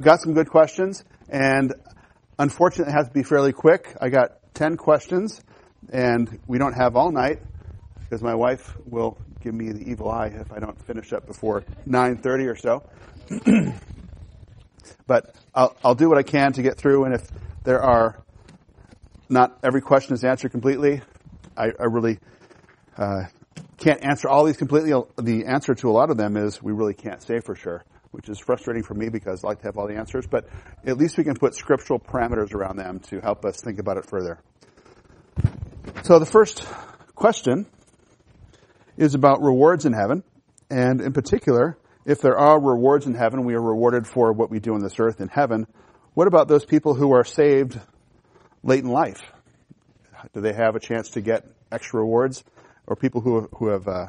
got some good questions, and unfortunately, it has to be fairly quick. I got 10 questions, and we don't have all night because my wife will give me the evil eye if I don't finish up before 9:30 or so. but I'll, I'll do what I can to get through, and if there are not every question is answered completely, I, I really uh, can't answer all these completely. The answer to a lot of them is we really can't say for sure which is frustrating for me because I like to have all the answers, but at least we can put scriptural parameters around them to help us think about it further. So the first question is about rewards in heaven, and in particular, if there are rewards in heaven, we are rewarded for what we do on this earth in heaven. What about those people who are saved late in life? Do they have a chance to get extra rewards? Or people who, who have uh,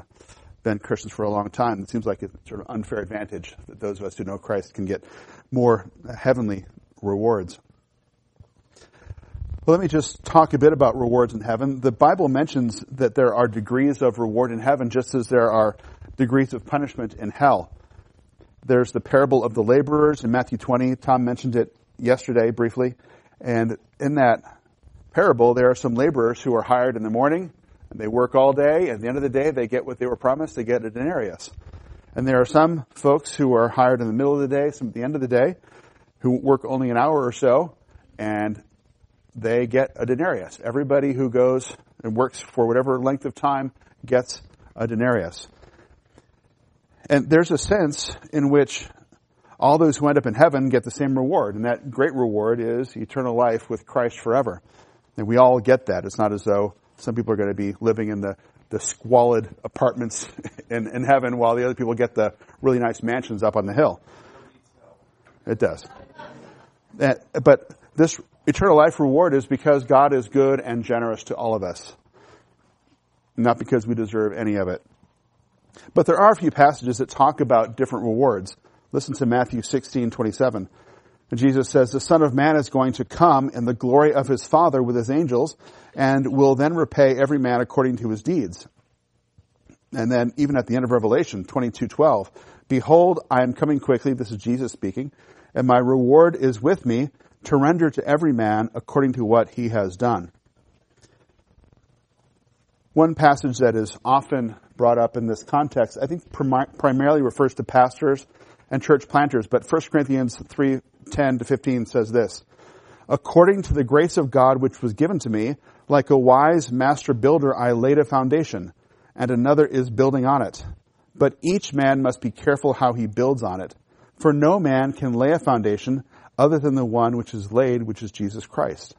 been Christians for a long time. It seems like a sort of unfair advantage that those of us who know Christ can get more heavenly rewards. Well, let me just talk a bit about rewards in heaven. The Bible mentions that there are degrees of reward in heaven just as there are degrees of punishment in hell. There's the parable of the laborers in Matthew 20. Tom mentioned it yesterday briefly. And in that parable, there are some laborers who are hired in the morning and they work all day. At the end of the day, they get what they were promised. They get a denarius. And there are some folks who are hired in the middle of the day, some at the end of the day, who work only an hour or so, and they get a denarius. Everybody who goes and works for whatever length of time gets a denarius. And there's a sense in which all those who end up in heaven get the same reward, and that great reward is eternal life with Christ forever. And we all get that. It's not as though some people are going to be living in the, the squalid apartments in, in heaven while the other people get the really nice mansions up on the hill. It does. Eh, but this eternal life reward is because God is good and generous to all of us. Not because we deserve any of it. But there are a few passages that talk about different rewards. Listen to Matthew 16, 27. Jesus says, the Son of Man is going to come in the glory of his Father with his angels and will then repay every man according to his deeds. And then even at the end of Revelation 22:12, behold, I am coming quickly, this is Jesus speaking, and my reward is with me to render to every man according to what he has done. One passage that is often brought up in this context, I think primarily refers to pastors and church planters, but 1 Corinthians 3, 10 to 15 says this, According to the grace of God which was given to me, like a wise master builder I laid a foundation, and another is building on it. But each man must be careful how he builds on it. For no man can lay a foundation other than the one which is laid, which is Jesus Christ.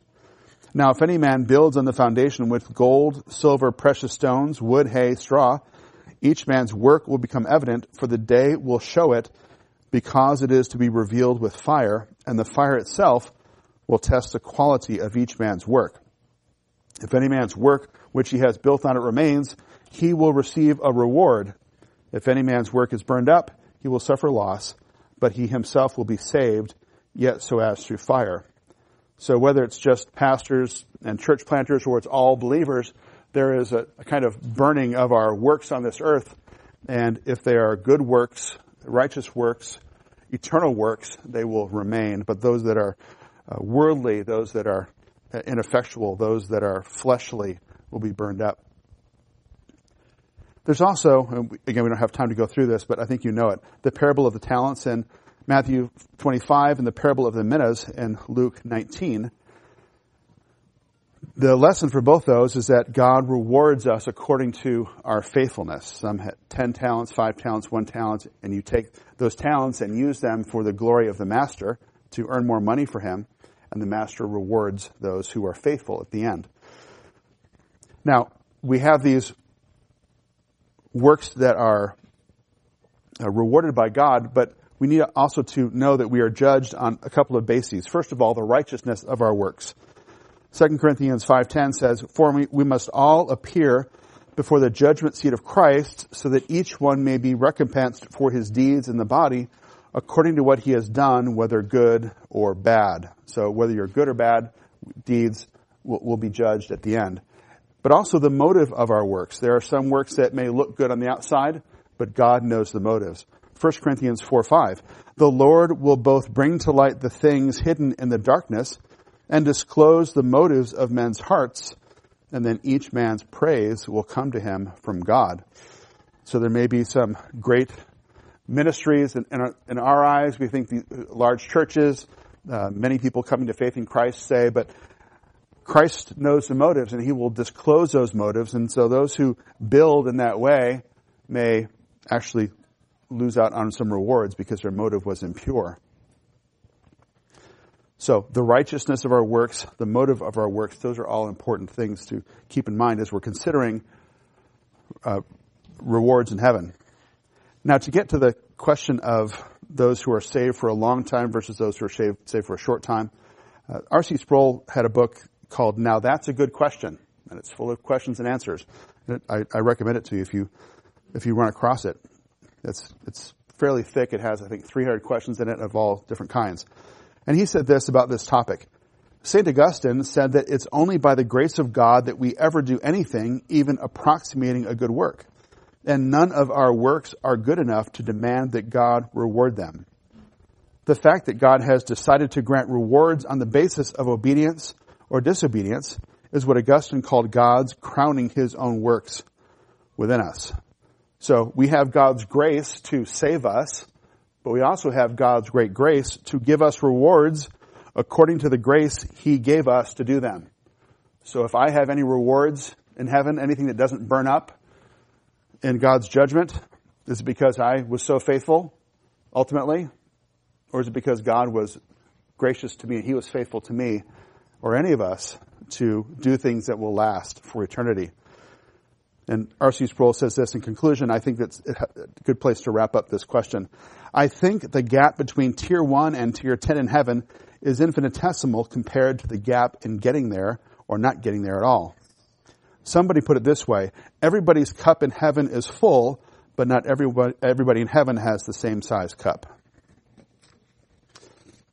Now if any man builds on the foundation with gold, silver, precious stones, wood, hay, straw, each man's work will become evident, for the day will show it, because it is to be revealed with fire, and the fire itself will test the quality of each man's work. If any man's work which he has built on it remains, he will receive a reward. If any man's work is burned up, he will suffer loss, but he himself will be saved, yet so as through fire. So whether it's just pastors and church planters or it's all believers, there is a, a kind of burning of our works on this earth. And if they are good works, righteous works, eternal works, they will remain. But those that are uh, worldly, those that are ineffectual, those that are fleshly, will be burned up. There's also, again, we don't have time to go through this, but I think you know it, the parable of the talents in Matthew 25 and the parable of the minas in Luke 19 the lesson for both those is that God rewards us according to our faithfulness. Some had 10 talents, 5 talents, 1 talent, and you take those talents and use them for the glory of the master to earn more money for him, and the master rewards those who are faithful at the end. Now, we have these works that are uh, rewarded by God, but we need also to know that we are judged on a couple of bases. First of all, the righteousness of our works. 2 Corinthians 5.10 says, For we, we must all appear before the judgment seat of Christ so that each one may be recompensed for his deeds in the body according to what he has done, whether good or bad. So whether you're good or bad, deeds will, will be judged at the end. But also the motive of our works. There are some works that may look good on the outside, but God knows the motives. 1 Corinthians 4 5. The Lord will both bring to light the things hidden in the darkness and disclose the motives of men's hearts, and then each man's praise will come to him from God. So there may be some great ministries in, in, our, in our, eyes. We think the large churches, uh, many people coming to faith in Christ say, but Christ knows the motives and he will disclose those motives. And so those who build in that way may actually lose out on some rewards because their motive was impure. So the righteousness of our works, the motive of our works, those are all important things to keep in mind as we're considering uh, rewards in heaven. Now to get to the question of those who are saved for a long time versus those who are saved, saved for a short time, uh, R.C. Sproul had a book called Now That's a Good Question, and it's full of questions and answers. I, I recommend it to you if you if you run across it. It's, it's fairly thick. It has, I think, 300 questions in it of all different kinds. And he said this about this topic. St. Augustine said that it's only by the grace of God that we ever do anything, even approximating a good work. And none of our works are good enough to demand that God reward them. The fact that God has decided to grant rewards on the basis of obedience or disobedience is what Augustine called God's crowning his own works within us. So we have God's grace to save us, but we also have God's great grace to give us rewards according to the grace He gave us to do them. So if I have any rewards in heaven, anything that doesn't burn up in God's judgment, is it because I was so faithful ultimately? Or is it because God was gracious to me and He was faithful to me or any of us to do things that will last for eternity? And R.C. Sproul says this in conclusion. I think that's a good place to wrap up this question. I think the gap between tier one and tier 10 in heaven is infinitesimal compared to the gap in getting there or not getting there at all. Somebody put it this way. Everybody's cup in heaven is full, but not everybody, everybody in heaven has the same size cup.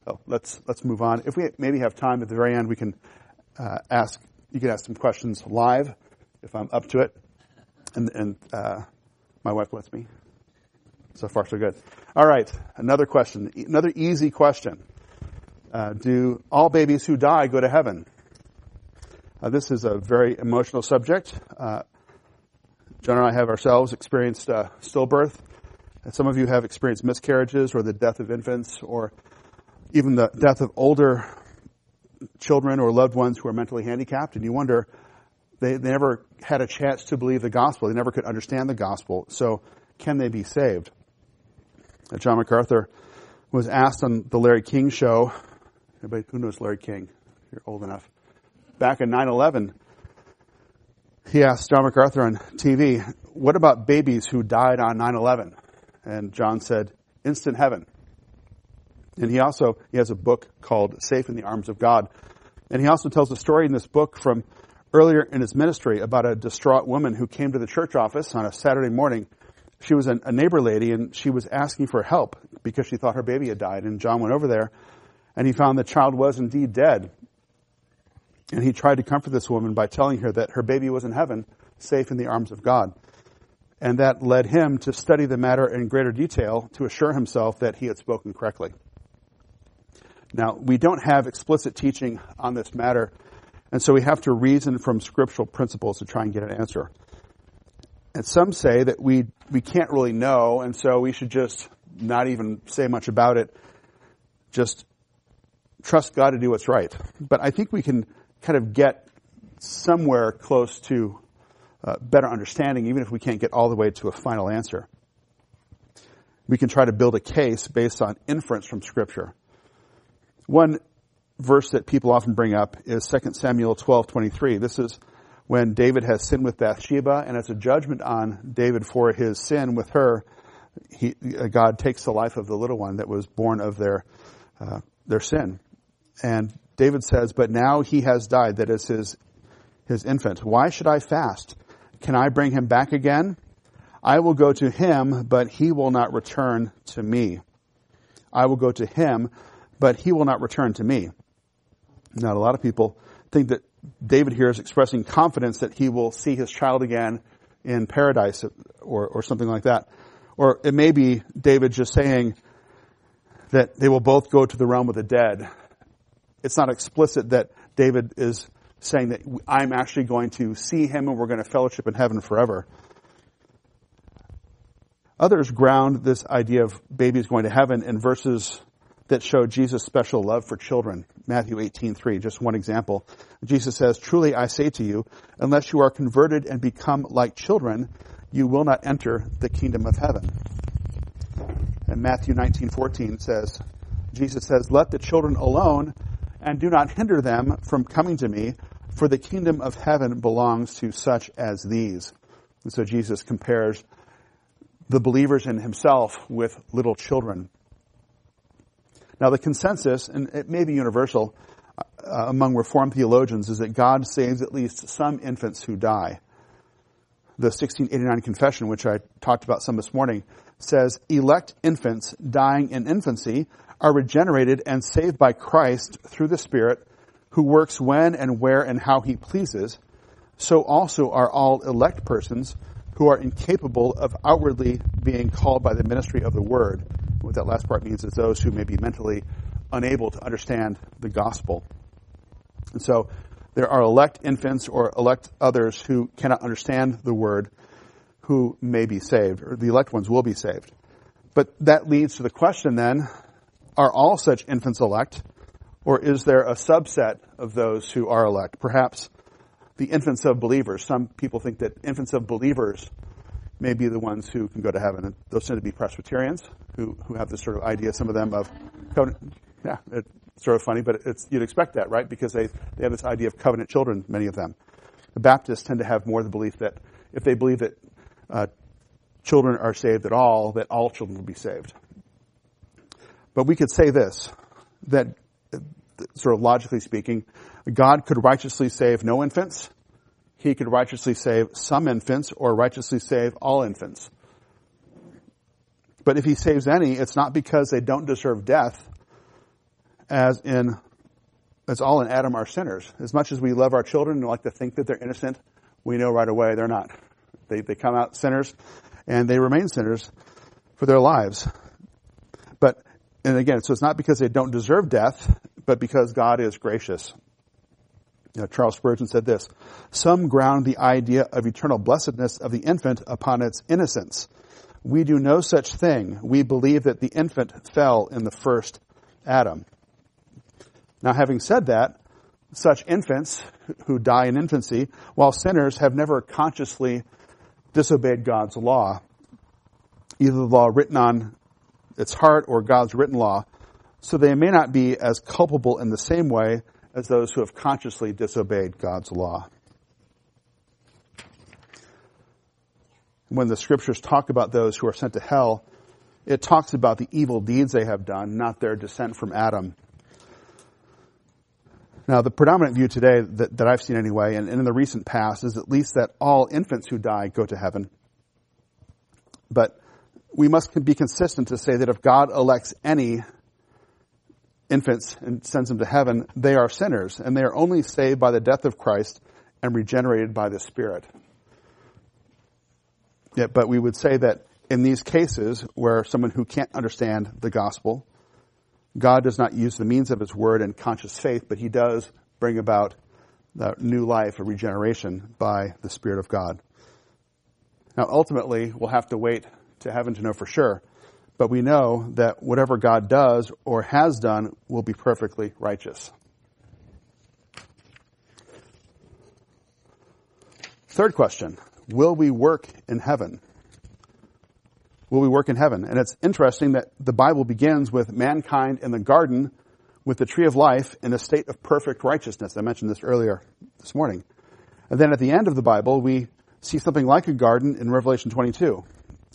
So let's, let's move on. If we maybe have time at the very end, we can uh, ask, you can ask some questions live if I'm up to it and, and uh, my wife lets me. So far, so good. All right, another question, another easy question. Uh, do all babies who die go to heaven? Uh, this is a very emotional subject. Uh, John and I have ourselves experienced uh, stillbirth. And some of you have experienced miscarriages or the death of infants or even the death of older children or loved ones who are mentally handicapped. And you wonder, they, they never had a chance to believe the gospel. They never could understand the gospel. So can they be saved? Uh, John MacArthur was asked on the Larry King show. Everybody who knows Larry King? You're old enough. Back in 9-11, he asked John MacArthur on TV, what about babies who died on 9-11? And John said, instant heaven. And he also, he has a book called Safe in the Arms of God. And he also tells a story in this book from earlier in his ministry about a distraught woman who came to the church office on a Saturday morning. She was a neighbor lady and she was asking for help because she thought her baby had died. And John went over there and he found the child was indeed dead. And he tried to comfort this woman by telling her that her baby was in heaven, safe in the arms of God. And that led him to study the matter in greater detail to assure himself that he had spoken correctly. Now, we don't have explicit teaching on this matter and so we have to reason from scriptural principles to try and get an answer. And some say that we, we can't really know, and so we should just not even say much about it. Just trust God to do what's right. But I think we can kind of get somewhere close to uh, better understanding, even if we can't get all the way to a final answer. We can try to build a case based on inference from Scripture. One verse that people often bring up is 2 Samuel 12:23. This is when David has sinned with Bathsheba, and as a judgment on David for his sin with her, he, God takes the life of the little one that was born of their uh, their sin. And David says, "But now he has died; that is his his infant. Why should I fast? Can I bring him back again? I will go to him, but he will not return to me. I will go to him, but he will not return to me." Now, a lot of people think that David here is expressing confidence that he will see his child again in paradise or, or something like that. Or it may be David just saying that they will both go to the realm of the dead. It's not explicit that David is saying that I'm actually going to see him and we're going to fellowship in heaven forever. Others ground this idea of babies going to heaven in verses that show Jesus' special love for children. Matthew 18:3, just one example. Jesus says, "Truly I say to you, unless you are converted and become like children, you will not enter the kingdom of heaven." And Matthew 19:14 says, Jesus says, "Let the children alone and do not hinder them from coming to me, for the kingdom of heaven belongs to such as these." And so Jesus compares the believers in himself with little children. Now the consensus, and it may be universal uh, among Reformed theologians, is that God saves at least some infants who die. The 1689 Confession, which I talked about some this morning, says elect infants dying in infancy are regenerated and saved by Christ through the Spirit who works when and where and how he pleases. So also are all elect persons who are incapable of outwardly being called by the ministry of the word. What that last part means is those who may be mentally unable to understand the gospel. And so there are elect infants or elect others who cannot understand the word who may be saved, or the elect ones will be saved. But that leads to the question then, are all such infants elect, or is there a subset of those who are elect? Perhaps the infants of believers. Some people think that infants of believers may be the ones who can go to heaven. And those tend to be Presbyterians who, who have this sort of idea, some of them of covenant. Yeah, it's sort of funny, but it's, you'd expect that, right? Because they, they have this idea of covenant children, many of them. The Baptists tend to have more the belief that if they believe that uh, children are saved at all, that all children will be saved. But we could say this, that sort of logically speaking, God could righteously save no infants. He could righteously save some infants or righteously save all infants. But if he saves any, it's not because they don't deserve death, as in, as all in Adam are sinners. As much as we love our children and like to think that they're innocent, we know right away they're not. They, they come out sinners and they remain sinners for their lives. But, and again, so it's not because they don't deserve death, but because God is gracious. You know, Charles Spurgeon said this, some ground the idea of eternal blessedness of the infant upon its innocence. We do no such thing. We believe that the infant fell in the first Adam. Now having said that, such infants who die in infancy, while sinners have never consciously disobeyed God's law, either the law written on its heart or God's written law, so they may not be as culpable in the same way as those who have consciously disobeyed God's law. When the scriptures talk about those who are sent to hell, it talks about the evil deeds they have done, not their descent from Adam. Now, the predominant view today that, that I've seen anyway, and, and in the recent past, is at least that all infants who die go to heaven. But we must be consistent to say that if God elects any infants and sends them to heaven, they are sinners, and they are only saved by the death of Christ and regenerated by the Spirit. Yeah, but we would say that in these cases where someone who can't understand the gospel, God does not use the means of his word and conscious faith, but he does bring about the new life, a regeneration by the Spirit of God. Now ultimately, we'll have to wait to heaven to know for sure. But we know that whatever God does or has done will be perfectly righteous. Third question. Will we work in heaven? Will we work in heaven? And it's interesting that the Bible begins with mankind in the garden with the tree of life in a state of perfect righteousness. I mentioned this earlier this morning. And then at the end of the Bible, we see something like a garden in Revelation 22.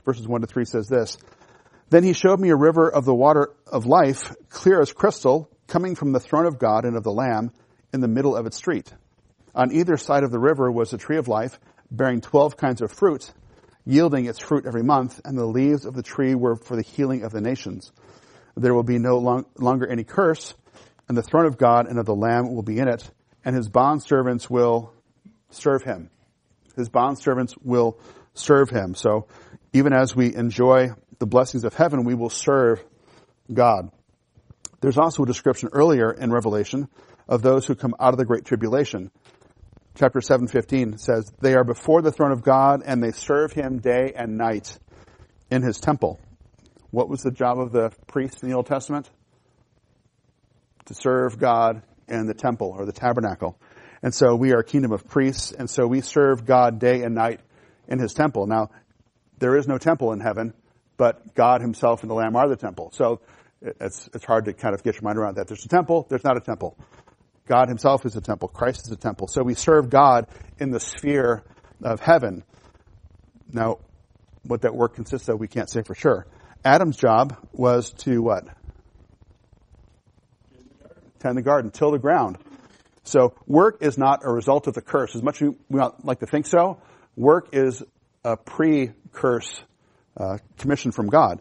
Verses 1 to 3 says this, then he showed me a river of the water of life, clear as crystal, coming from the throne of God and of the Lamb in the middle of its street. On either side of the river was a tree of life, bearing twelve kinds of fruit, yielding its fruit every month, and the leaves of the tree were for the healing of the nations. There will be no long, longer any curse, and the throne of God and of the Lamb will be in it, and his bondservants will serve him. His bondservants will serve him. So Even as we enjoy the blessings of heaven, we will serve God. There's also a description earlier in Revelation of those who come out of the great tribulation. Chapter 7:15 says, "They are before the throne of God and they serve him day and night in his temple." What was the job of the priests in the Old Testament? To serve God in the temple or the tabernacle. And so we are a kingdom of priests, and so we serve God day and night in his temple. Now, there is no temple in heaven, but God himself and the Lamb are the temple. So it's, it's hard to kind of get your mind around that. There's a temple, there's not a temple. God himself is a temple, Christ is a temple. So we serve God in the sphere of heaven. Now, what that work consists of, we can't say for sure. Adam's job was to what? Tend the garden, till the ground. So work is not a result of the curse. As much as we like to think so, work is a pre-curse uh, commission from God.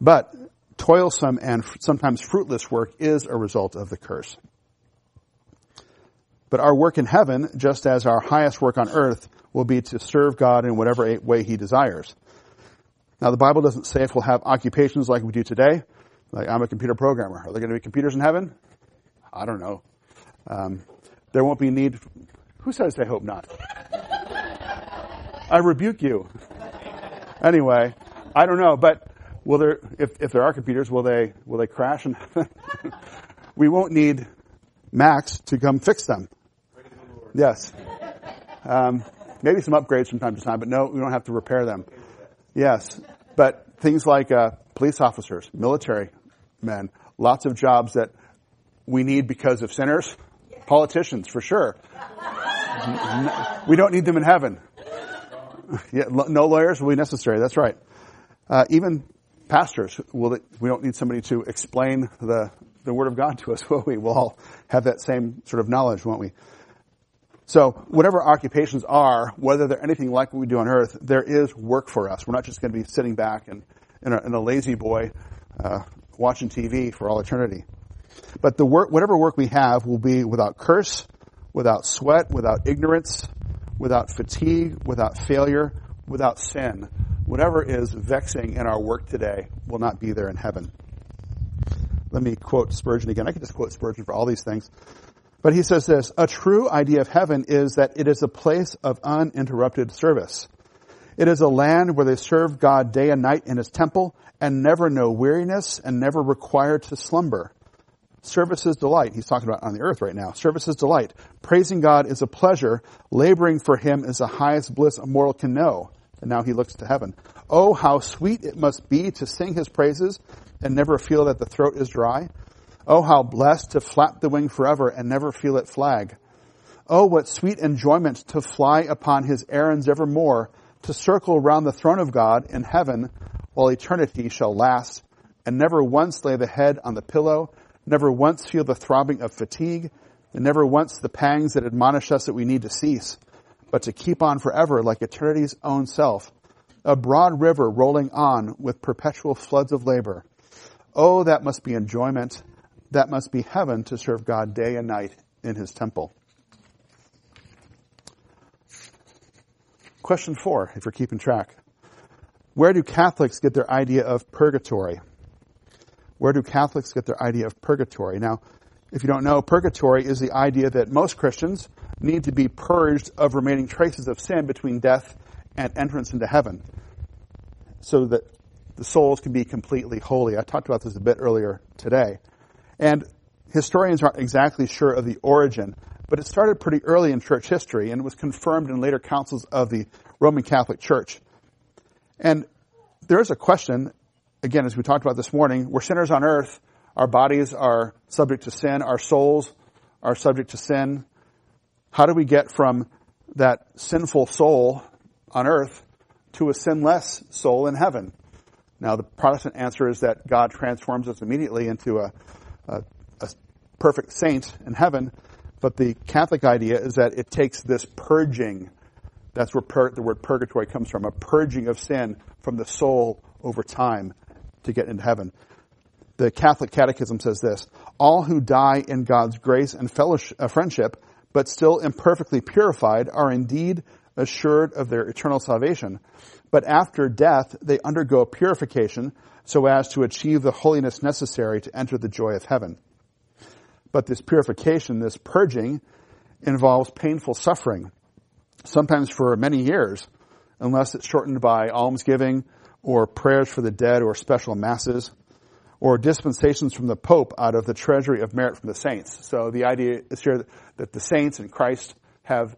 But toilsome and sometimes fruitless work is a result of the curse. But our work in heaven, just as our highest work on earth, will be to serve God in whatever way He desires. Now, the Bible doesn't say if we'll have occupations like we do today. Like, I'm a computer programmer. Are there going to be computers in heaven? I don't know. Um, there won't be need. Who says they hope not? I rebuke you. Anyway, I don't know, but will there, if, if there are computers, will they, will they crash? And we won't need Macs to come fix them. Yes. Um, maybe some upgrades from time to time, but no, we don't have to repair them. Yes. But things like uh, police officers, military men, lots of jobs that we need because of sinners, politicians for sure. we don't need them in heaven. Yeah, no lawyers will be necessary. That's right. Uh, even pastors, will it, we don't need somebody to explain the the Word of God to us, will we? We'll all have that same sort of knowledge, won't we? So, whatever occupations are, whether they're anything like what we do on earth, there is work for us. We're not just going to be sitting back and in a, in a La-Z-Boy uh, watching TV for all eternity. But the work, whatever work we have, will be without curse, without sweat, without ignorance, without fatigue, without failure, without sin. Whatever is vexing in our work today will not be there in heaven. Let me quote Spurgeon again. I could just quote Spurgeon for all these things. But he says this, a true idea of heaven is that it is a place of uninterrupted service. It is a land where they serve God day and night in his temple and never know weariness and never require to slumber. Service is delight. He's talking about on the earth right now. Services delight. Praising God is a pleasure. Laboring for him is the highest bliss a mortal can know. And now he looks to heaven. Oh, how sweet it must be to sing his praises and never feel that the throat is dry. Oh, how blessed to flap the wing forever and never feel it flag. Oh, what sweet enjoyment to fly upon his errands evermore, to circle round the throne of God in heaven while eternity shall last, and never once lay the head on the pillow, never once feel the throbbing of fatigue, and never once the pangs that admonish us that we need to cease, but to keep on forever like eternity's own self, a broad river rolling on with perpetual floods of labor. Oh, that must be enjoyment. That must be heaven to serve God day and night in his temple. Question four, if you're keeping track. Where do Catholics get their idea of purgatory? Where do Catholics get their idea of purgatory? Now, if you don't know, purgatory is the idea that most Christians need to be purged of remaining traces of sin between death and entrance into heaven. So that the souls can be completely holy. I talked about this a bit earlier today. And historians aren't exactly sure of the origin, but it started pretty early in church history and was confirmed in later councils of the Roman Catholic Church. And there is a question, again, as we talked about this morning, we're sinners on earth, our bodies are subject to sin, our souls are subject to sin. How do we get from that sinful soul on earth to a sinless soul in heaven? Now, the Protestant answer is that God transforms us immediately into a, a, a perfect saint in heaven. But the Catholic idea is that it takes this purging. That's where pur- the word purgatory comes from, a purging of sin from the soul over time to get into heaven. The Catholic Catechism says this, all who die in God's grace and fellowship, uh, friendship, but still imperfectly purified, are indeed assured of their eternal salvation. But after death, they undergo purification so as to achieve the holiness necessary to enter the joy of heaven. But this purification, this purging, involves painful suffering, sometimes for many years, unless it's shortened by almsgiving or prayers for the dead or special masses or dispensations from the Pope out of the treasury of merit from the saints. So the idea is here that the saints and Christ have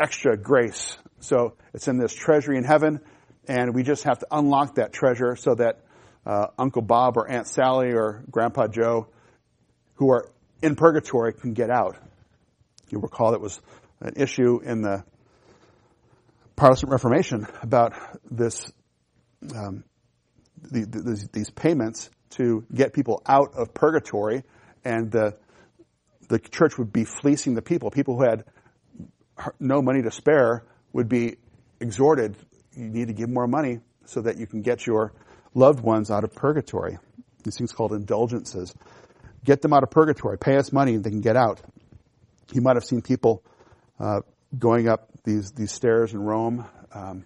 extra grace. So it's in this treasury in heaven, and we just have to unlock that treasure so that uh, Uncle Bob or Aunt Sally or Grandpa Joe, who are in purgatory, can get out. You recall it was an issue in the Protestant Reformation about this um, the, the, these payments to get people out of purgatory, and the the church would be fleecing the people. People who had no money to spare would be exhorted, you need to give more money so that you can get your loved ones out of purgatory. These things called indulgences. Get them out of purgatory. Pay us money and they can get out. You might have seen people uh, going up these these stairs in Rome, um,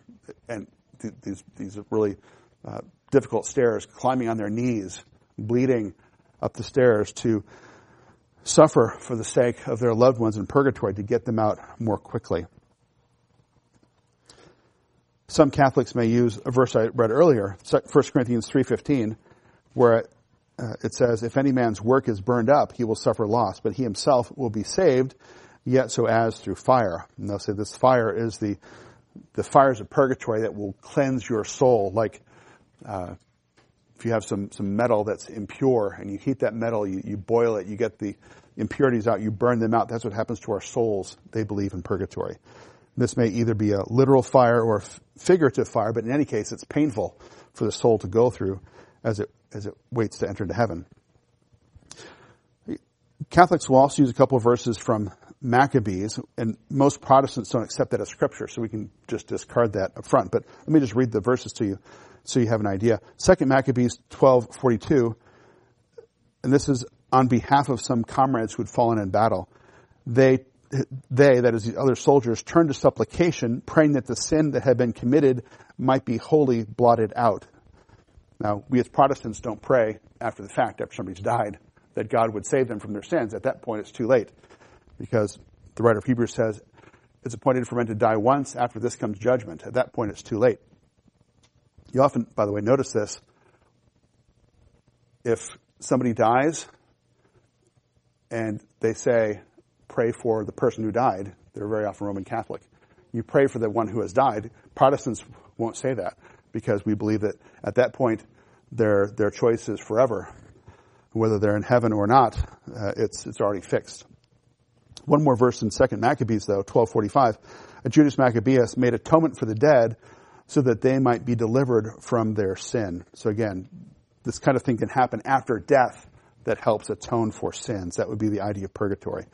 and th- these these really uh, difficult stairs, climbing on their knees, bleeding up the stairs to suffer for the sake of their loved ones in purgatory to get them out more quickly. Some Catholics may use a verse I read earlier, 1 Corinthians 3.15, where uh, it says, if any man's work is burned up, he will suffer loss, but he himself will be saved, yet so as through fire. And they'll say this fire is the, the fires of purgatory that will cleanse your soul, like, uh, if you have some, some metal that's impure and you heat that metal, you, you boil it, you get the impurities out, you burn them out. That's what happens to our souls, they believe in purgatory. This may either be a literal fire or a figurative fire, but in any case, it's painful for the soul to go through as it, as it waits to enter into heaven. Catholics will also use a couple of verses from Maccabees, and most Protestants don't accept that as scripture, so we can just discard that up front. But let me just read the verses to you so you have an idea. Second Maccabees 12:42, and this is on behalf of some comrades who had fallen in battle. They they, that is the other soldiers, turned to supplication, praying that the sin that had been committed might be wholly blotted out. Now, we as Protestants don't pray after the fact, after somebody's died, that God would save them from their sins. At that point, it's too late. Because the writer of Hebrews says, it's appointed for men to die once, after this comes judgment. At that point, it's too late. You often, by the way, notice this. If somebody dies and they say, pray for the person who died. They're very often Roman Catholic. You pray for the one who has died. Protestants won't say that because we believe that at that point their their choice is forever, whether they're in heaven or not. Uh, it's it's already fixed. One more verse in Second Maccabees though, twelve forty five. Judas Maccabeus made atonement for the dead so that they might be delivered from their sin. So again, this kind of thing can happen after death that helps atone for sins. That would be the idea of purgatory.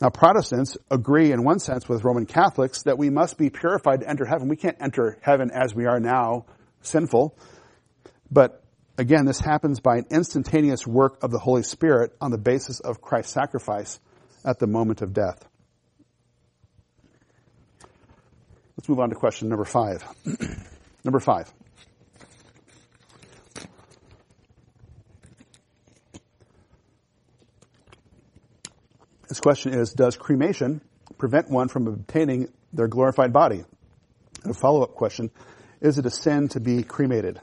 Now, Protestants agree in one sense with Roman Catholics that we must be purified to enter heaven. We can't enter heaven as we are now, sinful. But again, this happens by an instantaneous work of the Holy Spirit on the basis of Christ's sacrifice at the moment of death. Let's move on to question number five. number five. This question is, does cremation prevent one from obtaining their glorified body? And a follow-up question, is it a sin to be cremated?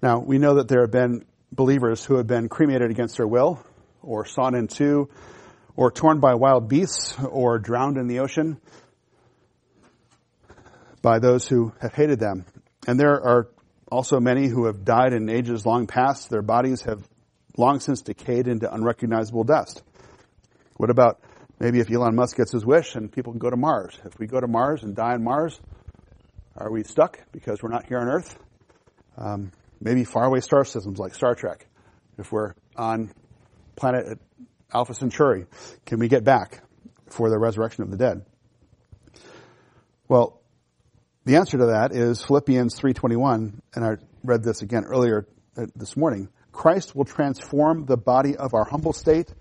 Now, we know that there have been believers who have been cremated against their will, or sawn in two, or torn by wild beasts, or drowned in the ocean by those who have hated them. And there are also many who have died in ages long past. Their bodies have long since decayed into unrecognizable dust. What about maybe if Elon Musk gets his wish and people can go to Mars? If we go to Mars and die on Mars, are we stuck because we're not here on Earth? Um, maybe faraway star systems like Star Trek. If we're on planet Alpha Centauri, can we get back for the resurrection of the dead? Well, the answer to that is Philippians 3:21, and I read this again earlier uh, this morning. Christ will transform the body of our humble state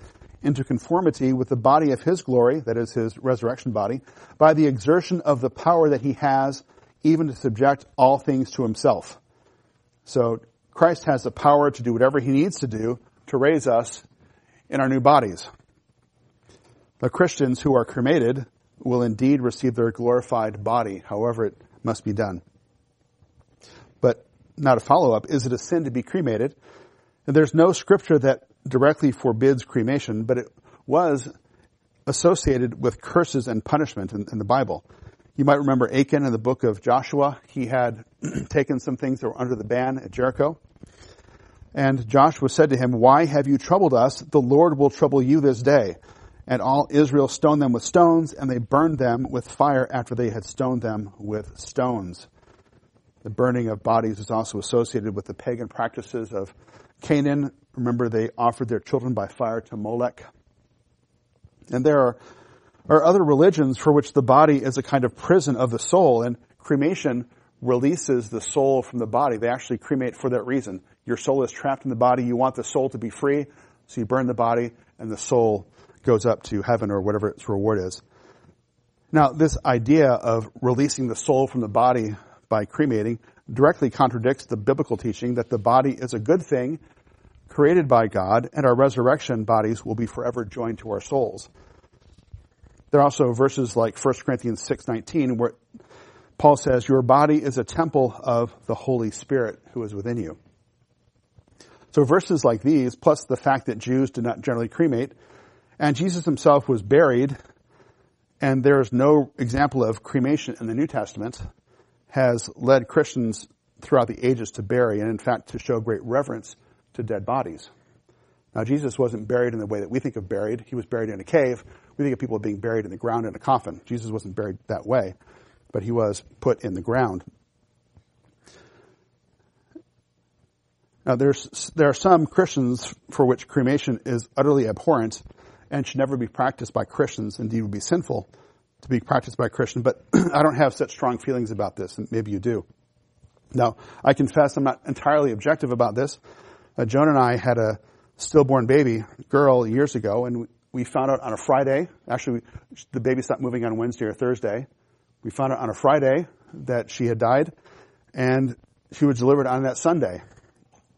into conformity with the body of his glory, that is his resurrection body, by the exertion of the power that he has even to subject all things to himself. So Christ has the power to do whatever he needs to do to raise us in our new bodies. The Christians who are cremated will indeed receive their glorified body, however it must be done. But not a follow up, is it a sin to be cremated? And there's no scripture that directly forbids cremation, but it was associated with curses and punishment in, in the Bible. You might remember Achan in the book of Joshua. He had taken some things that were under the ban at Jericho. And Joshua said to him, Why have you troubled us? The Lord will trouble you this day. And all Israel stoned them with stones, and they burned them with fire after they had stoned them with stones. The burning of bodies is also associated with the pagan practices of Canaan. Remember, they offered their children by fire to Molech. And there are, are other religions for which the body is a kind of prison of the soul, and cremation releases the soul from the body. They actually cremate for that reason. Your soul is trapped in the body. You want the soul to be free, so you burn the body, and the soul goes up to heaven or whatever its reward is. Now, this idea of releasing the soul from the body by cremating directly contradicts the biblical teaching that the body is a good thing created by God and our resurrection bodies will be forever joined to our souls. There are also verses like 1 Corinthians 6:19 where Paul says your body is a temple of the Holy Spirit who is within you. So verses like these plus the fact that Jews did not generally cremate and Jesus himself was buried and there is no example of cremation in the New Testament has led Christians throughout the ages to bury and in fact to show great reverence to dead bodies. Now Jesus wasn't buried in the way that we think of buried. He was buried in a cave. We think of people being buried in the ground in a coffin. Jesus wasn't buried that way, but he was put in the ground. Now there's, there are some Christians for which cremation is utterly abhorrent and should never be practiced by Christians. Indeed it would be sinful to be practiced by a Christian, but I don't have such strong feelings about this, and maybe you do. Now, I confess I'm not entirely objective about this. Uh, Joan and I had a stillborn baby girl years ago, and we found out on a Friday. Actually, the baby stopped moving on Wednesday or Thursday. We found out on a Friday that she had died, and she was delivered on that Sunday.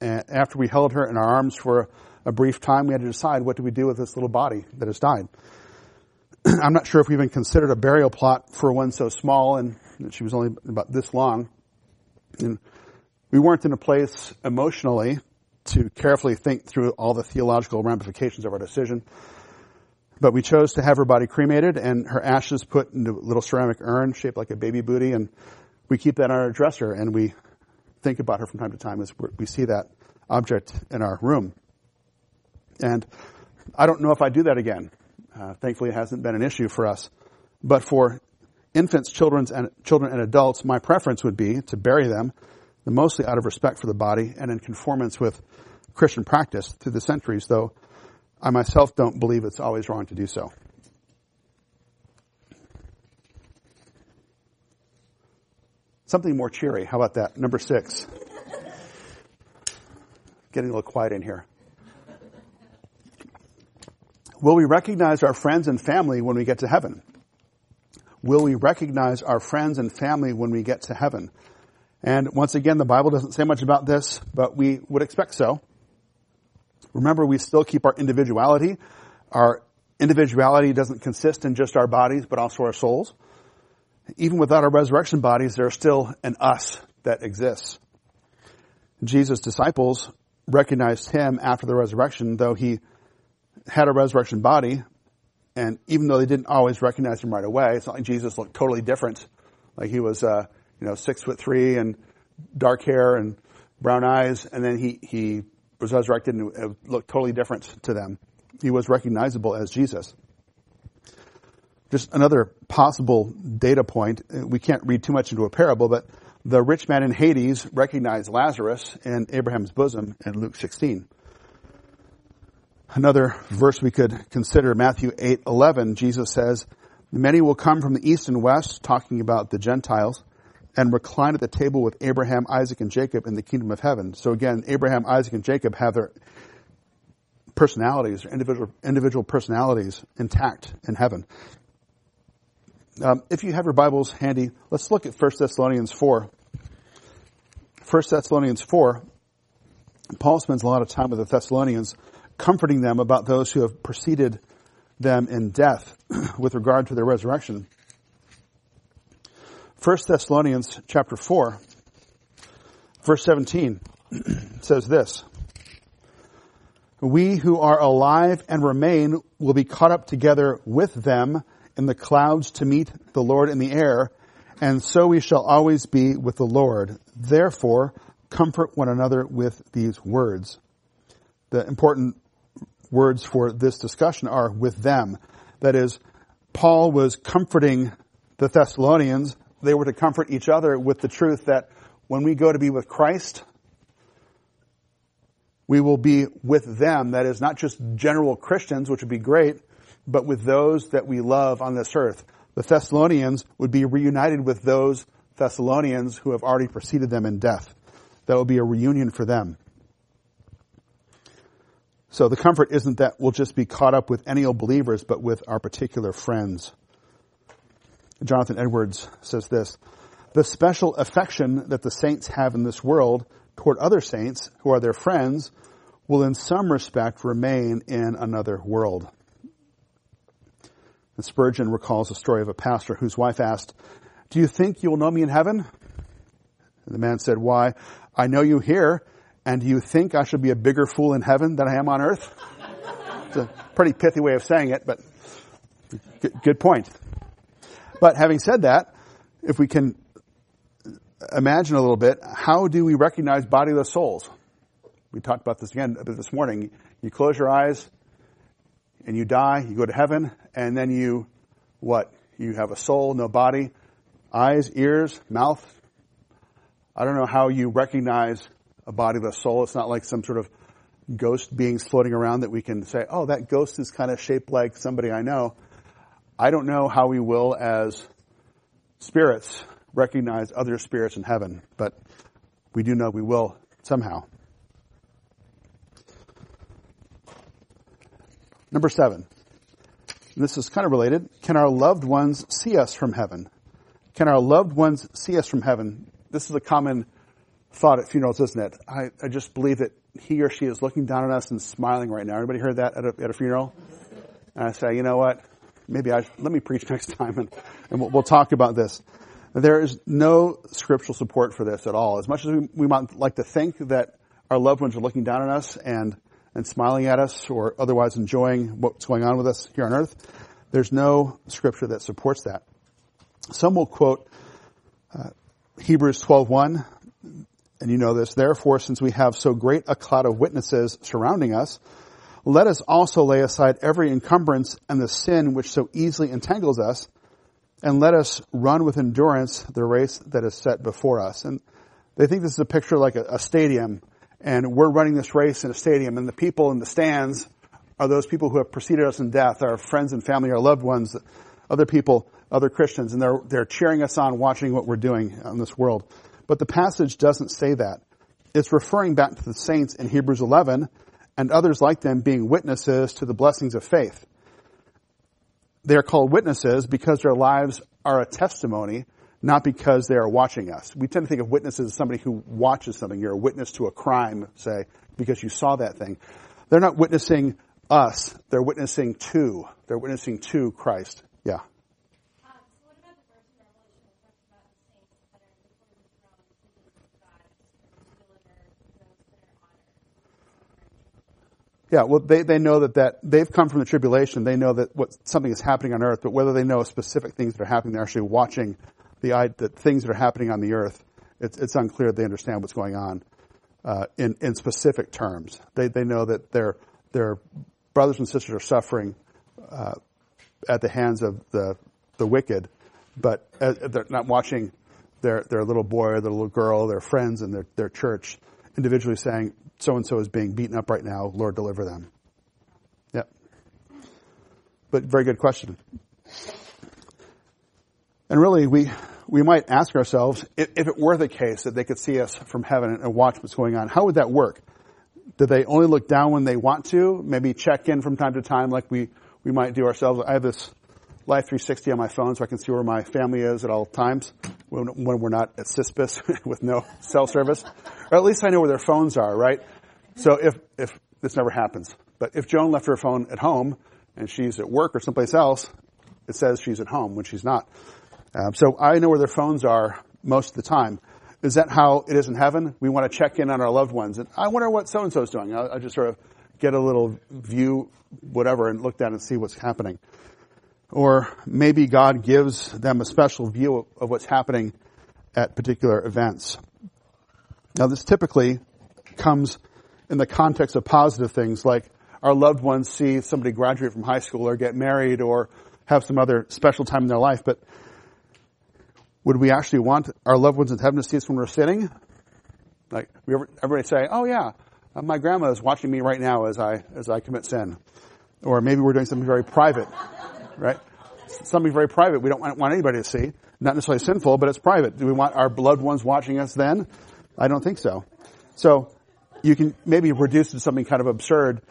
And after we held her in our arms for a brief time, we had to decide what do we do with this little body that has died. I'm not sure if we even considered a burial plot for one so small, and that she was only about this long. And we weren't in a place emotionally to carefully think through all the theological ramifications of our decision. But we chose to have her body cremated and her ashes put into a little ceramic urn shaped like a baby booty, and we keep that on our dresser, and we think about her from time to time as we see that object in our room. And I don't know if I do that again. Uh, thankfully, it hasn't been an issue for us. But for infants, children's and children and adults, my preference would be to bury them, mostly out of respect for the body and in conformance with Christian practice through the centuries, though I myself don't believe it's always wrong to do so. Something more cheery. How about that? Number six. Getting a little quiet in here. Will we recognize our friends and family when we get to heaven? Will we recognize our friends and family when we get to heaven? And once again, the Bible doesn't say much about this, but we would expect so. Remember, we still keep our individuality. Our individuality doesn't consist in just our bodies, but also our souls. Even without our resurrection bodies, there's still an us that exists. Jesus' disciples recognized him after the resurrection, though he had a resurrection body, and even though they didn't always recognize him right away, it's not like Jesus looked totally different. Like he was, uh, you know, six foot three and dark hair and brown eyes, and then he, he was resurrected and looked totally different to them. He was recognizable as Jesus. Just another possible data point. We can't read too much into a parable, but the rich man in Hades recognized Lazarus in Abraham's bosom in Luke 16. Another verse we could consider, Matthew 8, 11, Jesus says, Many will come from the east and west, talking about the Gentiles, and recline at the table with Abraham, Isaac, and Jacob in the kingdom of heaven. So again, Abraham, Isaac, and Jacob have their personalities, individual, individual personalities intact in heaven. Um, if you have your Bibles handy, let's look at 1 Thessalonians 4. 1 Thessalonians 4, Paul spends a lot of time with the Thessalonians comforting them about those who have preceded them in death with regard to their resurrection. 1 Thessalonians chapter 4, verse 17 says this, We who are alive and remain will be caught up together with them in the clouds to meet the Lord in the air, and so we shall always be with the Lord. Therefore, comfort one another with these words. The important words for this discussion are with them. That is, Paul was comforting the Thessalonians. They were to comfort each other with the truth that when we go to be with Christ, we will be with them. That is not just general Christians, which would be great, but with those that we love on this earth. The Thessalonians would be reunited with those Thessalonians who have already preceded them in death. That will be a reunion for them. So the comfort isn't that we'll just be caught up with any old believers, but with our particular friends. Jonathan Edwards says this, the special affection that the saints have in this world toward other saints who are their friends will in some respect remain in another world. And Spurgeon recalls a story of a pastor whose wife asked, do you think you'll know me in heaven? And the man said, why, I know you here and do you think I should be a bigger fool in heaven than I am on earth? It's a pretty pithy way of saying it, but good point. But having said that, if we can imagine a little bit, how do we recognize bodiless souls? We talked about this again this morning. You close your eyes and you die, you go to heaven, and then you, what? You have a soul, no body, eyes, ears, mouth. I don't know how you recognize a body with a soul. It's not like some sort of ghost beings floating around that we can say, oh, that ghost is kind of shaped like somebody I know. I don't know how we will as spirits recognize other spirits in heaven, but we do know we will somehow. Number seven. This is kind of related. Can our loved ones see us from heaven? Can our loved ones see us from heaven? This is a common thought at funerals, isn't it? I, I just believe that he or she is looking down at us and smiling right now. Everybody heard that at a, at a funeral? And I say, you know what? Maybe I, let me preach next time and, and we'll, we'll talk about this. There is no scriptural support for this at all. As much as we, we might like to think that our loved ones are looking down on us and, and smiling at us or otherwise enjoying what's going on with us here on earth, there's no scripture that supports that. Some will quote uh, Hebrews 12:1 and you know this, therefore, since we have so great a cloud of witnesses surrounding us, let us also lay aside every encumbrance and the sin which so easily entangles us, and let us run with endurance the race that is set before us. And they think this is a picture like a, a stadium, and we're running this race in a stadium, and the people in the stands are those people who have preceded us in death, our friends and family, our loved ones, other people, other Christians, and they're, they're cheering us on, watching what we're doing in this world. But the passage doesn't say that. It's referring back to the saints in Hebrews 11 and others like them being witnesses to the blessings of faith. They are called witnesses because their lives are a testimony, not because they are watching us. We tend to think of witnesses as somebody who watches something. You're a witness to a crime, say, because you saw that thing. They're not witnessing us. They're witnessing to. They're witnessing to Christ. Yeah. Yeah, well, they, they know that, that they've come from the tribulation. They know that what something is happening on earth, but whether they know specific things that are happening, they're actually watching the, the things that are happening on the earth. It's, it's unclear they understand what's going on uh, in, in specific terms. They, they know that their, their brothers and sisters are suffering uh, at the hands of the, the wicked, but uh, they're not watching their, their little boy or their little girl, their friends and their, their church individually saying, so and so is being beaten up right now. Lord, deliver them. Yep. But very good question. And really, we we might ask ourselves if, if, it were the case that they could see us from heaven and watch what's going on, how would that work? Do they only look down when they want to? Maybe check in from time to time like we, we might do ourselves. I have this Life 360 on my phone so I can see where my family is at all times when, when we're not at CISPAS with no cell service. Or at least I know where their phones are, right? So if, if this never happens, but if Joan left her phone at home and she's at work or someplace else, it says she's at home when she's not. Um, so I know where their phones are most of the time. Is that how it is in heaven? We want to check in on our loved ones. And I wonder what so and so is doing. I'll, I'll, just sort of get a little view, whatever, and look down and see what's happening. Or maybe God gives them a special view of, of what's happening at particular events. Now, this typically comes in the context of positive things like our loved ones see somebody graduate from high school or get married or have some other special time in their life. But would we actually want our loved ones in heaven to see us when we're sitting? Like, we ever, everybody say, oh yeah, uh, my grandma is watching me right now as I, as I commit sin. Or maybe we're doing something very private, right? Something very private we don't want, anybody to see. Not necessarily sinful, but it's private. Do we want our loved ones watching us then? I don't think so. So, you can maybe reduce it to something kind of absurd,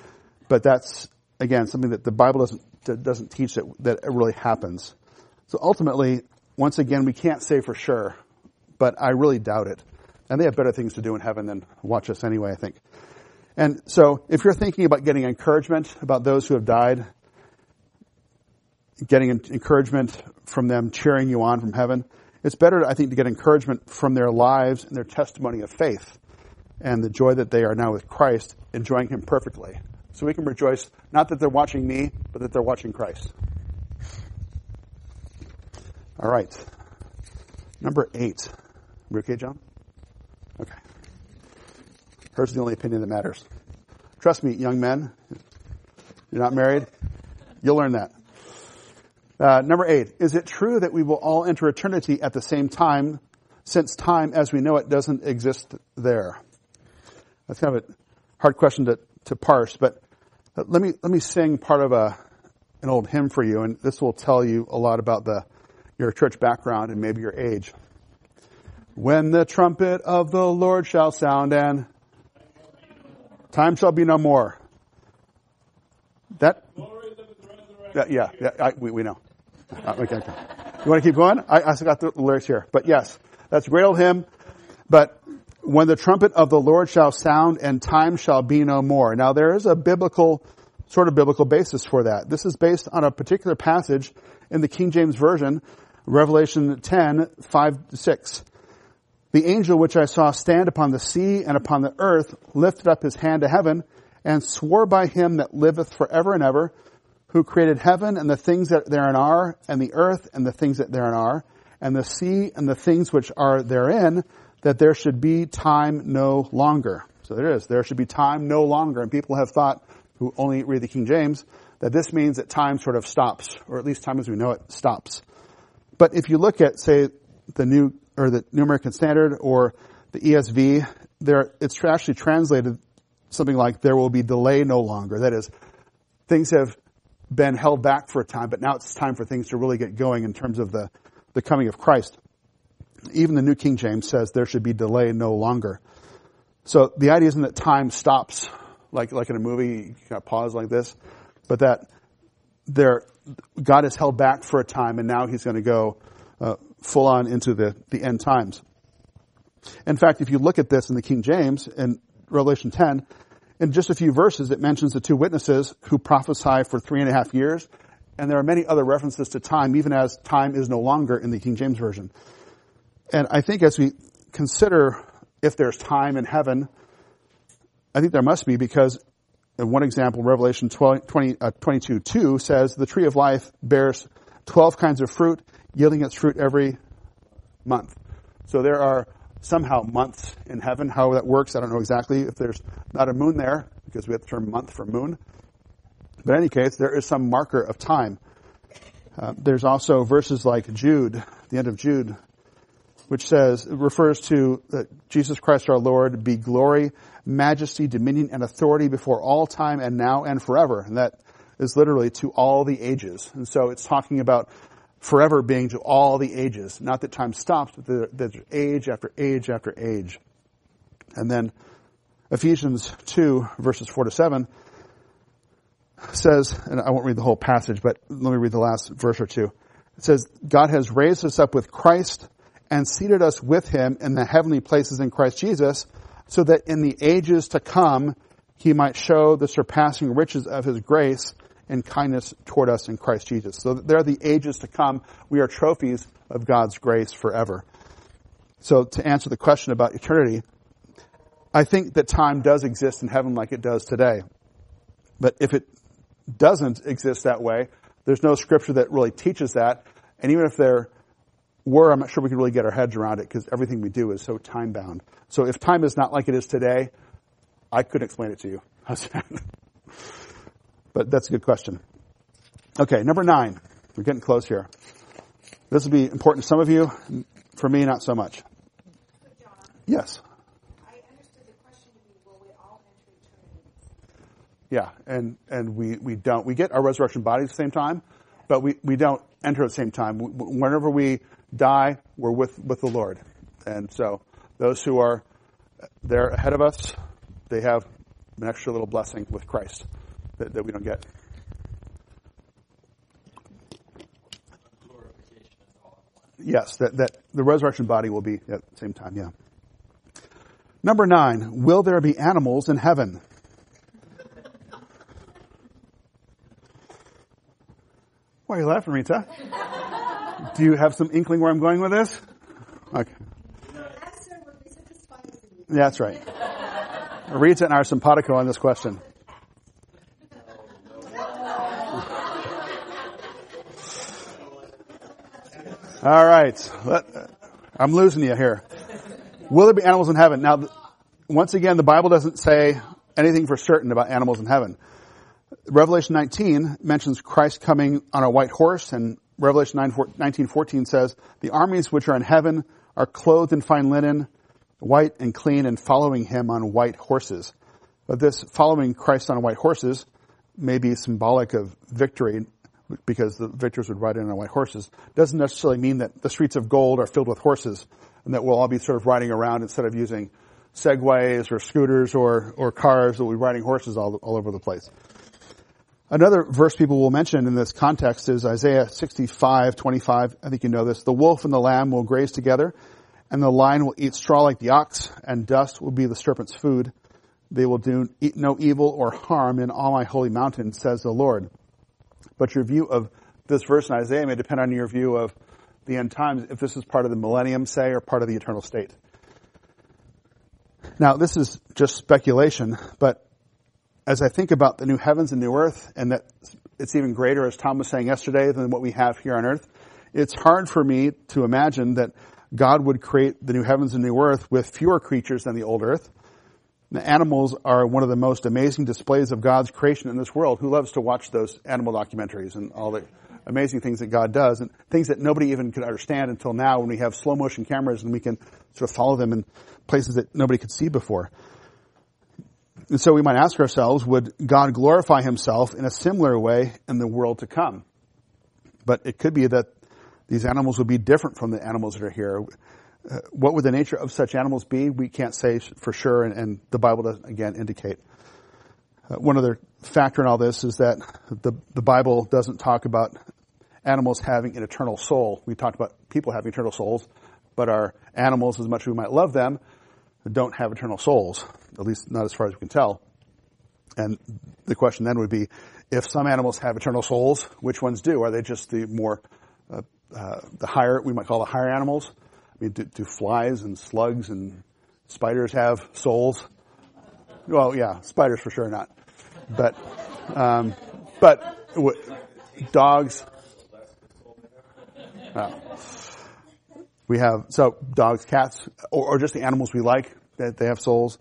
but that's, again, something that the Bible doesn't, doesn't teach that, that it really happens. So ultimately, once again, we can't say for sure, but I really doubt it. And they have better things to do in heaven than watch us anyway, I think. And so if you're thinking about getting encouragement about those who have died, getting encouragement from them cheering you on from heaven, it's better, I think, to get encouragement from their lives and their testimony of faith and the joy that they are now with Christ, enjoying Him perfectly. So we can rejoice, not that they're watching me, but that they're watching Christ. All right. Number eight. You okay, John? Okay. Hers is the only opinion that matters. Trust me, young men. You're not married? You'll learn that. Uh, number eight. Is it true that we will all enter eternity at the same time, since time as we know it doesn't exist there? That's kind of a hard question to, to parse, but let me, let me sing part of a, an old hymn for you, and this will tell you a lot about the, your church background and maybe your age. When the trumpet of the Lord shall sound and time shall be no more. That, that yeah, yeah, I, we, we know. Uh, okay, okay. You want to keep going? I, I got the lyrics here, but yes, that's a great old hymn. But when the trumpet of the Lord shall sound and time shall be no more. Now there is a biblical, sort of biblical basis for that. This is based on a particular passage in the King James Version, Revelation 10, 5 6. The angel which I saw stand upon the sea and upon the earth lifted up his hand to heaven and swore by him that liveth forever and ever, who created heaven and the things that therein are, and the earth and the things that therein are, and the sea and the things which are therein, that there should be time no longer. So there is. There should be time no longer. And people have thought, who only read the King James, that this means that time sort of stops, or at least time as we know it stops. But if you look at, say, the new, or the New American Standard or the ESV, there, it's actually translated something like, there will be delay no longer. That is, things have been held back for a time, but now it's time for things to really get going in terms of the, the coming of Christ even the New King James says there should be delay no longer. So the idea isn't that time stops, like, like in a movie, you kind of pause like this, but that there, God is held back for a time and now he's going to go uh, full on into the, the end times. In fact, if you look at this in the King James in Revelation 10, in just a few verses, it mentions the two witnesses who prophesy for three and a half years. And there are many other references to time, even as time is no longer in the King James Version. And I think as we consider if there's time in heaven, I think there must be because one example, Revelation 12, 20, uh, 22, 2 says the tree of life bears 12 kinds of fruit, yielding its fruit every month. So there are somehow months in heaven. How that works, I don't know exactly. If there's not a moon there, because we have the term month for moon. But in any case, there is some marker of time. Uh, there's also verses like Jude, the end of Jude, which says, refers to uh, Jesus Christ our Lord be glory, majesty, dominion, and authority before all time and now and forever. And that is literally to all the ages. And so it's talking about forever being to all the ages. Not that time stops, but there's age after age after age. And then Ephesians 2 verses 4 to 7 says, and I won't read the whole passage, but let me read the last verse or two. It says, God has raised us up with Christ and seated us with him in the heavenly places in Christ Jesus so that in the ages to come he might show the surpassing riches of his grace and kindness toward us in Christ Jesus. So there are the ages to come. We are trophies of God's grace forever. So to answer the question about eternity, I think that time does exist in heaven like it does today. But if it doesn't exist that way, there's no scripture that really teaches that. And even if there were, I'm not sure we could really get our heads around it because everything we do is so time bound. So if time is not like it is today, I couldn't explain it to you. but that's a good question. Okay, number nine. We're getting close here. This will be important to some of you. For me, not so much. Yes. i understood the question Yeah, and, and we, we don't, we get our resurrection bodies at the same time, but we, we don't enter at the same time. Whenever we die, we're with, with the Lord. And so those who are there ahead of us, they have an extra little blessing with Christ that, that we don't get. Yes, that, that the resurrection body will be at the same time, yeah. Number nine, will there be animals in heaven? Why are you laughing, Rita? Do you have some inkling where I'm going with this? Okay. That's right. Rita and I are simpatico on this question. All right. I'm losing you here. Will there be animals in heaven? Now, once again, the Bible doesn't say anything for certain about animals in heaven. Revelation 19 mentions Christ coming on a white horse, and Revelation 19:14 says, "The armies which are in heaven are clothed in fine linen, white and clean, and following him on white horses." But this following Christ on white horses may be symbolic of victory, because the victors would ride in on white horses. Doesn't necessarily mean that the streets of gold are filled with horses, and that we'll all be sort of riding around instead of using segways or scooters or or cars. We'll be riding horses all all over the place. Another verse people will mention in this context is Isaiah 65, 25. I think you know this. The wolf and the lamb will graze together, and the lion will eat straw like the ox, and dust will be the serpent's food. They will do no evil or harm in all my holy mountain, says the Lord. But your view of this verse in Isaiah may depend on your view of the end times, if this is part of the millennium, say, or part of the eternal state. Now, this is just speculation, but as I think about the new heavens and new earth, and that it's even greater, as Tom was saying yesterday, than what we have here on earth, it's hard for me to imagine that God would create the new heavens and new earth with fewer creatures than the old earth. The animals are one of the most amazing displays of God's creation in this world. Who loves to watch those animal documentaries and all the amazing things that God does and things that nobody even could understand until now when we have slow motion cameras and we can sort of follow them in places that nobody could see before. And so we might ask ourselves, would God glorify himself in a similar way in the world to come? But it could be that these animals would be different from the animals that are here. Uh, what would the nature of such animals be? We can't say for sure, and, and the Bible doesn't, again, indicate. Uh, one other factor in all this is that the, the Bible doesn't talk about animals having an eternal soul. We talked about people having eternal souls, but our animals, as much as we might love them, don't have eternal souls, at least not as far as we can tell. And the question then would be, if some animals have eternal souls, which ones do? Are they just the more, uh, uh, the higher, we might call the higher animals? I mean, do, do, flies and slugs and spiders have souls? Well, yeah, spiders for sure not. But, um, but what, dogs, uh, we have, so dogs, cats, or, or, just the animals we like, that they have souls.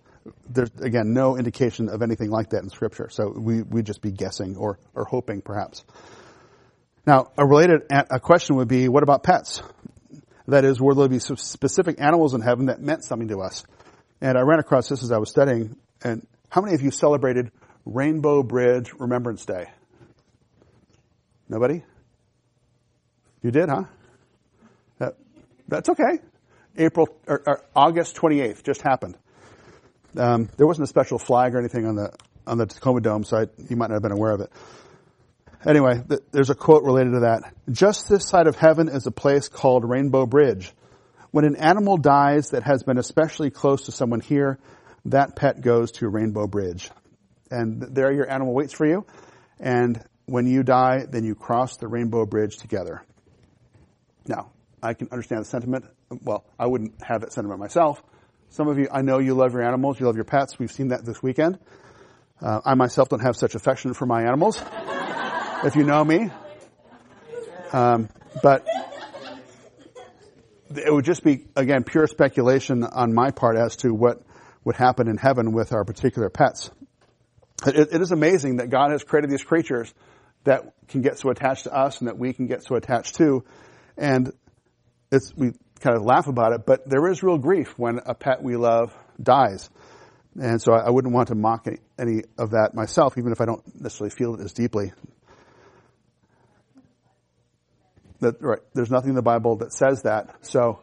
There's, again, no indication of anything like that in scripture. So we, we just be guessing or, or hoping perhaps. Now, a related a question would be, what about pets? That is, will there be specific animals in heaven that meant something to us? And I ran across this as I was studying, and how many of you celebrated Rainbow Bridge Remembrance Day? Nobody? You did, huh? That's okay. April or, or August 28th just happened. Um, there wasn't a special flag or anything on the on the Tacoma Dome, so I, you might not have been aware of it. Anyway, th- there's a quote related to that. Just this side of heaven is a place called Rainbow Bridge. When an animal dies that has been especially close to someone here, that pet goes to Rainbow Bridge. And there your animal waits for you. And when you die, then you cross the Rainbow Bridge together. Now, I can understand the sentiment. Well, I wouldn't have that sentiment myself. Some of you, I know you love your animals, you love your pets. We've seen that this weekend. Uh, I myself don't have such affection for my animals, if you know me. Um, but it would just be, again, pure speculation on my part as to what would happen in heaven with our particular pets. it, it is amazing that God has created these creatures that can get so attached to us and that we can get so attached to. And it's, we kind of laugh about it, but there is real grief when a pet we love dies. And so I, wouldn't want to mock any, any of that myself, even if I don't necessarily feel it as deeply. That, right, there's nothing in the Bible that says that. So,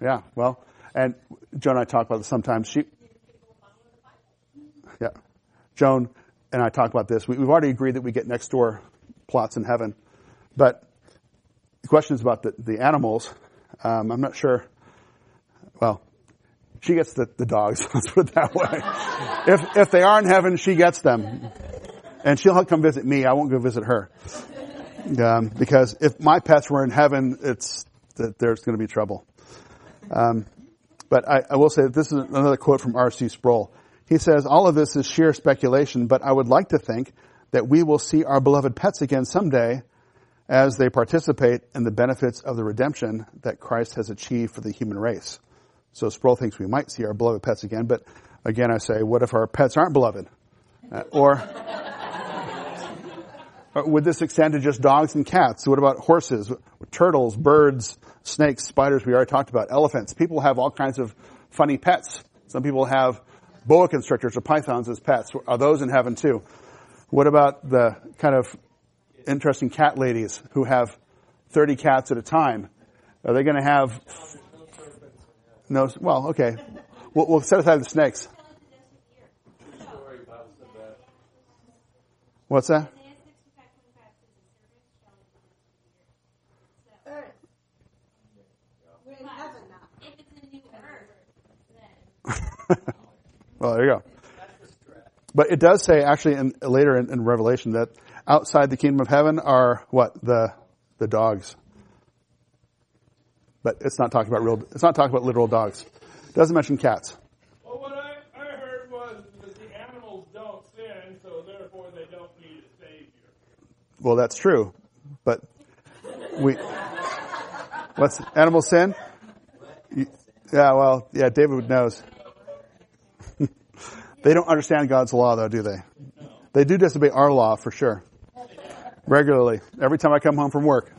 yeah, well, and Joan and I talk about this sometimes. She, yeah, Joan and I talk about this. We, have already agreed that we get next door plots in heaven, but the question is about the, the animals. Um, I'm not sure. Well, she gets the, the dogs. Let's put it that way. if if they are in heaven, she gets them and she'll come visit me. I won't go visit her. Um, because if my pets were in heaven, it's that there's going to be trouble. Um, but I, I, will say that this is another quote from R.C. Sproul. He says, all of this is sheer speculation, but I would like to think that we will see our beloved pets again someday as they participate in the benefits of the redemption that Christ has achieved for the human race. So Sproul thinks we might see our beloved pets again, but again I say, what if our pets aren't beloved? Uh, or uh, would this extend to just dogs and cats? What about horses, turtles, birds, snakes, spiders? We already talked about elephants. People have all kinds of funny pets. Some people have boa constrictors or pythons as pets. Are those in heaven too? What about the kind of interesting cat ladies who have 30 cats at a time? Are they going to have no? Well, okay. We'll, we'll set aside the snakes. What's that? well, there you go. But it does say actually in, later in, in, Revelation that outside the kingdom of heaven are what the the dogs. But it's not talking about real. It's not talking about literal dogs. It doesn't mention cats. Well, what I, I heard was that the animals don't sin, so therefore they don't need a savior. Well, that's true, but we. What's animal sin? Yeah, well, yeah, David knows. They don't understand God's law though, do they? They do disobey our law for sure. Regularly. Every time I come home from work.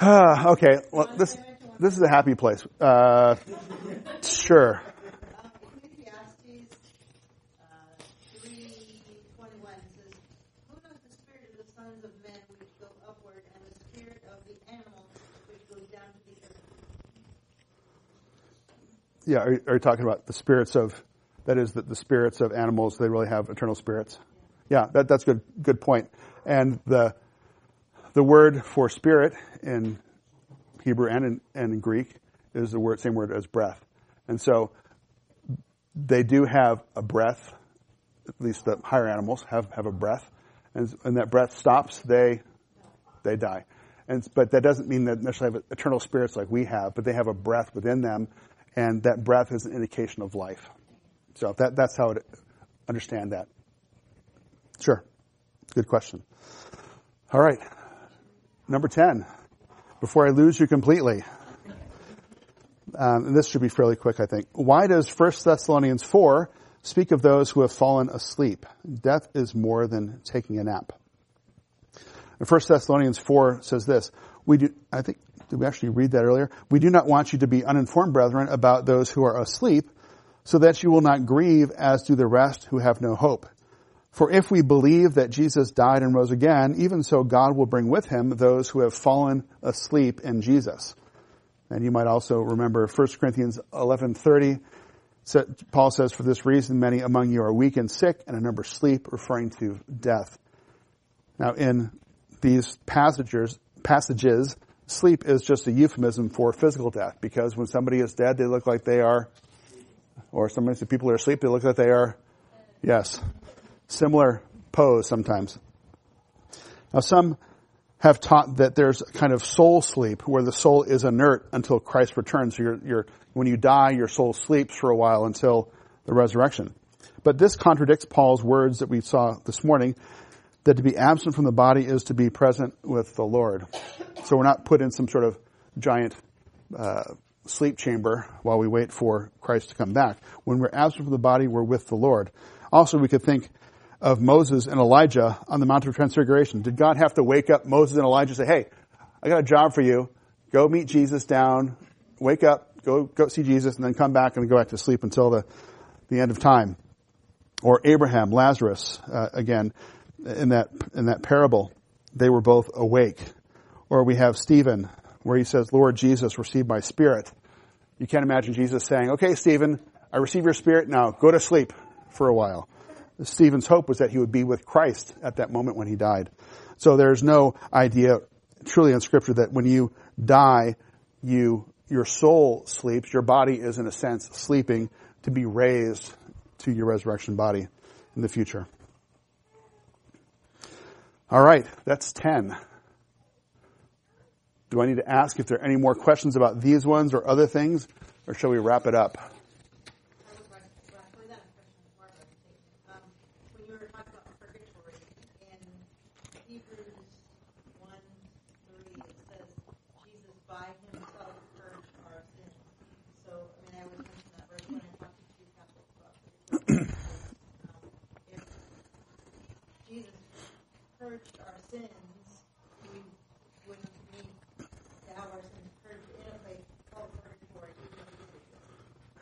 okay, well this this is a happy place. Uh, sure. Yeah, are, are, you talking about the spirits of, that is the, the spirits of animals, they really have eternal spirits? Yeah, that, that's good, good point. And the, the word for spirit in Hebrew and in, and in Greek is the word, same word as breath. And so they do have a breath, at least the higher animals have, have a breath. And when that breath stops, they, they die. And, but that doesn't mean that necessarily have eternal spirits like we have, but they have a breath within them and that breath is an indication of life. So that, that's how to understand that. Sure. Good question. All right. Number 10. Before I lose you completely. Um, this should be fairly quick, I think. Why does 1 Thessalonians 4 speak of those who have fallen asleep? Death is more than taking a nap. And 1 Thessalonians 4 says this. We do, I think did we actually read that earlier? We do not want you to be uninformed, brethren, about those who are asleep, so that you will not grieve as do the rest who have no hope. For if we believe that Jesus died and rose again, even so God will bring with him those who have fallen asleep in Jesus. And you might also remember 1 Corinthians 11:30. Paul says, "For this reason, many among you are weak and sick, and a number sleep," referring to death. Now, in these passages, passages, sleep is just a euphemism for physical death because when somebody is dead, they look like they are, or somebody said people are asleep, they look like they are, yes, similar pose sometimes. Now, some have taught that there's a kind of soul sleep where the soul is inert until Christ returns. So you're, you're, when you die, your soul sleeps for a while until the resurrection. But this contradicts Paul's words that we saw this morning that to be absent from the body is to be present with the Lord. So we're not put in some sort of giant uh, sleep chamber while we wait for Christ to come back. When we're absent from the body, we're with the Lord. Also, we could think of Moses and Elijah on the Mount of Transfiguration. Did God have to wake up Moses and Elijah and say, hey, I got a job for you. Go meet Jesus down, wake up, go, go see Jesus, and then come back and go back to sleep until the, the end of time. Or Abraham, Lazarus, uh, again, in that, in that parable, they were both awake. Or we have Stephen, where he says, Lord Jesus, receive my spirit. You can't imagine Jesus saying, okay, Stephen, I receive your spirit now, go to sleep for a while. Stephen's hope was that he would be with Christ at that moment when he died. So there's no idea truly in scripture that when you die, you, your soul sleeps, your body is in a sense sleeping to be raised to your resurrection body in the future. All right, that's 10. Do I need to ask if there are any more questions about these ones or other things, or shall we wrap it up?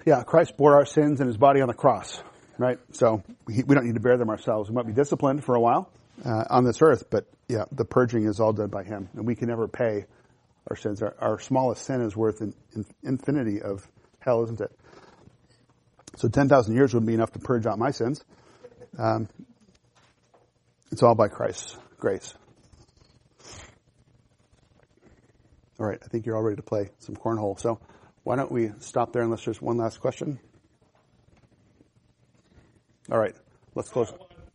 Yeah, Christ bore our sins in his body on the cross, right? So we, we don't need to bear them ourselves. We might be disciplined for a while uh, on this earth, but yeah, the purging is all done by him, and we can never pay our sins. Our, our smallest sin is worth an, infinity of hell, isn't it? So 10,000 years wouldn't be enough to purge out my sins. Um, it's all by Christ's grace. All right, I think you're all ready to play some cornhole. So why don't we stop there unless there's one last question? All right, let's close.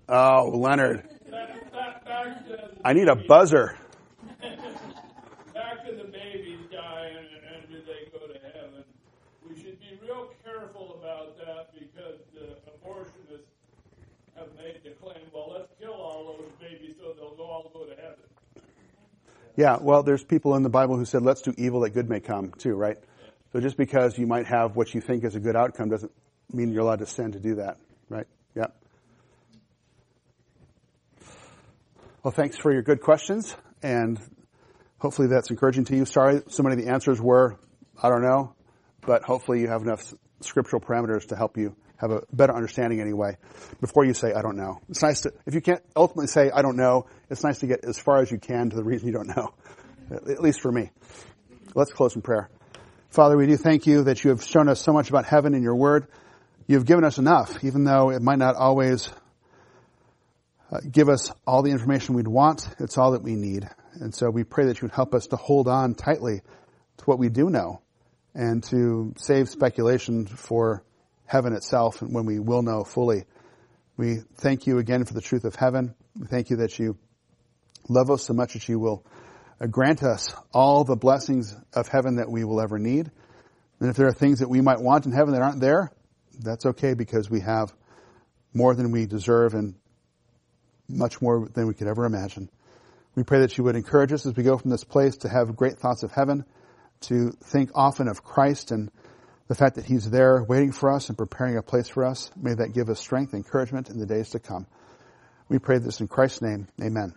Oh, Leonard. I need a buzzer. Back to the babies die and, and do they go to heaven. We should be real careful about that because the abortionists have made the claim, well, let's kill all those babies so they'll all go to heaven. Yeah, well, there's people in the Bible who said, let's do evil that good may come, too, right? So just because you might have what you think is a good outcome doesn't mean you're allowed to sin to do that, right? Yeah. Well, thanks for your good questions, and hopefully that's encouraging to you. Sorry, so many of the answers were, I don't know, but hopefully you have enough scriptural parameters to help you have a better understanding anyway before you say, I don't know. It's nice to, if you can't ultimately say, I don't know, it's nice to get as far as you can to the reason you don't know. At least for me. Let's close in prayer. Father, we do thank you that you have shown us so much about heaven in your word. You have given us enough, even though it might not always uh, give us all the information we'd want. It's all that we need. And so we pray that you would help us to hold on tightly to what we do know and to save speculation for heaven itself and when we will know fully. We thank you again for the truth of heaven. We thank you that you love us so much that you will Uh, grant us all the blessings of heaven that we will ever need. And if there are things that we might want in heaven that aren't there, that's okay because we have more than we deserve and much more than we could ever imagine. We pray that you would encourage us as we go from this place to have great thoughts of heaven, to think often of Christ and the fact that He's there waiting for us and preparing a place for us. May that give us strength and encouragement in the days to come. We pray this in Christ's name. Amen.